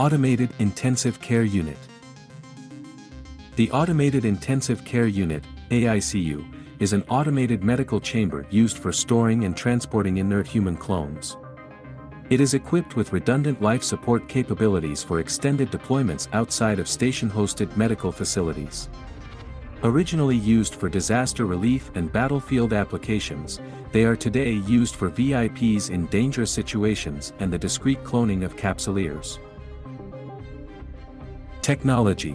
Automated Intensive Care Unit The Automated Intensive Care Unit, AICU, is an automated medical chamber used for storing and transporting inert human clones. It is equipped with redundant life support capabilities for extended deployments outside of station-hosted medical facilities. Originally used for disaster relief and battlefield applications, they are today used for VIPs in dangerous situations and the discreet cloning of capsuleers. Technology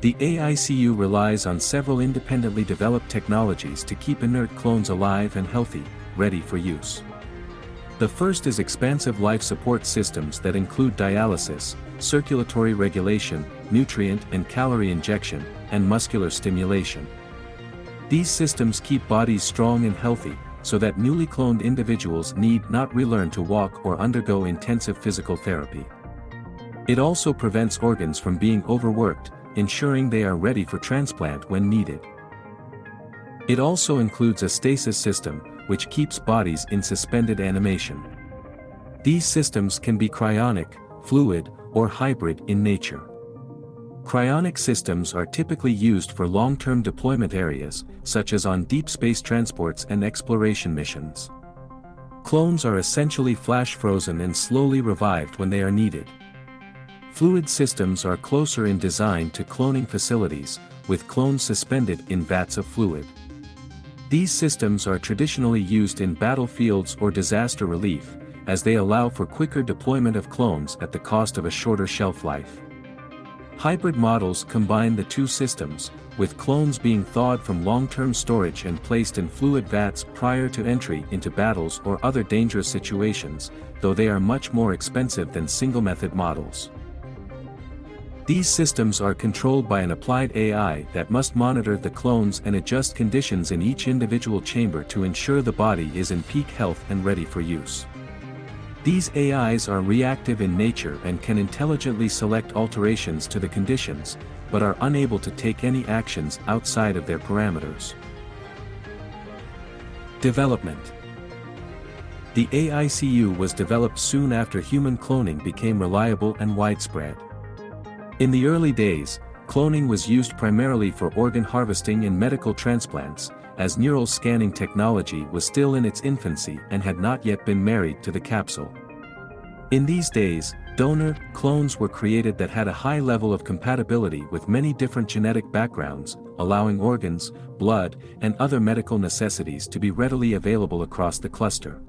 The AICU relies on several independently developed technologies to keep inert clones alive and healthy, ready for use. The first is expansive life support systems that include dialysis, circulatory regulation, nutrient and calorie injection, and muscular stimulation. These systems keep bodies strong and healthy, so that newly cloned individuals need not relearn to walk or undergo intensive physical therapy. It also prevents organs from being overworked, ensuring they are ready for transplant when needed. It also includes a stasis system, which keeps bodies in suspended animation. These systems can be cryonic, fluid, or hybrid in nature. Cryonic systems are typically used for long-term deployment areas, such as on deep space transports and exploration missions. Clones are essentially flash-frozen and slowly revived when they are needed. Fluid systems are closer in design to cloning facilities, with clones suspended in vats of fluid. These systems are traditionally used in battlefields or disaster relief, as they allow for quicker deployment of clones at the cost of a shorter shelf life. Hybrid models combine the two systems, with clones being thawed from long-term storage and placed in fluid vats prior to entry into battles or other dangerous situations, though they are much more expensive than single-method models. These systems are controlled by an applied AI that must monitor the clones and adjust conditions in each individual chamber to ensure the body is in peak health and ready for use. These AIs are reactive in nature and can intelligently select alterations to the conditions, but are unable to take any actions outside of their parameters. Development The AICU was developed soon after human cloning became reliable and widespread. In the early days, cloning was used primarily for organ harvesting and medical transplants, as neural scanning technology was still in its infancy and had not yet been married to the capsule. In these days, donor clones were created that had a high level of compatibility with many different genetic backgrounds, allowing organs, blood, and other medical necessities to be readily available across the cluster.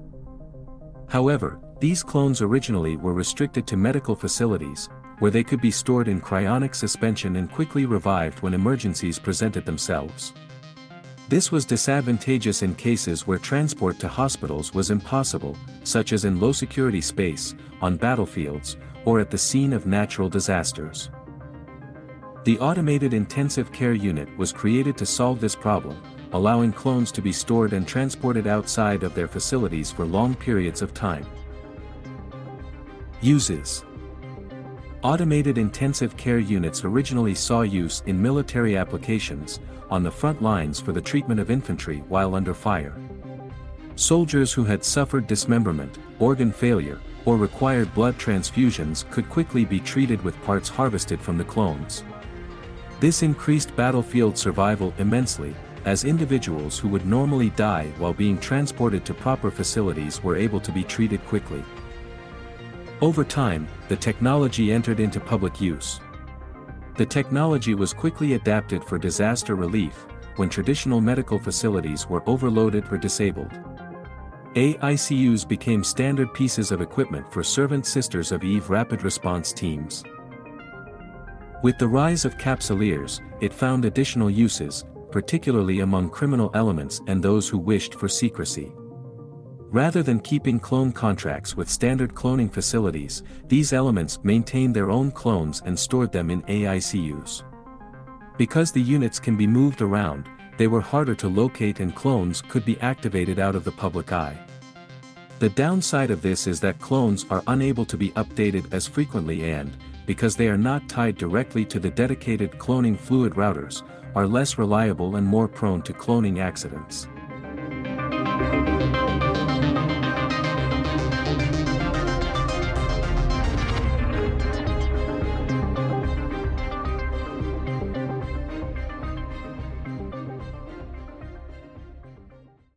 However, these clones originally were restricted to medical facilities, where they could be stored in cryonic suspension and quickly revived when emergencies presented themselves. This was disadvantageous in cases where transport to hospitals was impossible, such as in low-security space, on battlefields, or at the scene of natural disasters. The Automated Intensive Care Unit was created to solve this problem, allowing clones to be stored and transported outside of their facilities for long periods of time. Uses Automated intensive care units originally saw use in military applications, on the front lines for the treatment of infantry while under fire. Soldiers who had suffered dismemberment, organ failure, or required blood transfusions could quickly be treated with parts harvested from the clones. This increased battlefield survival immensely, as individuals who would normally die while being transported to proper facilities were able to be treated quickly. Over time, the technology entered into public use. The technology was quickly adapted for disaster relief, when traditional medical facilities were overloaded or disabled. AICUs became standard pieces of equipment for servant sisters of Eve rapid response teams. With the rise of capsuleers, it found additional uses, particularly among criminal elements and those who wished for secrecy. Rather than keeping clone contracts with standard cloning facilities, these elements maintained their own clones and stored them in AICUs. Because the units can be moved around, they were harder to locate and clones could be activated out of the public eye. The downside of this is that clones are unable to be updated as frequently and, because they are not tied directly to the dedicated cloning fluid routers, are less reliable and more prone to cloning accidents.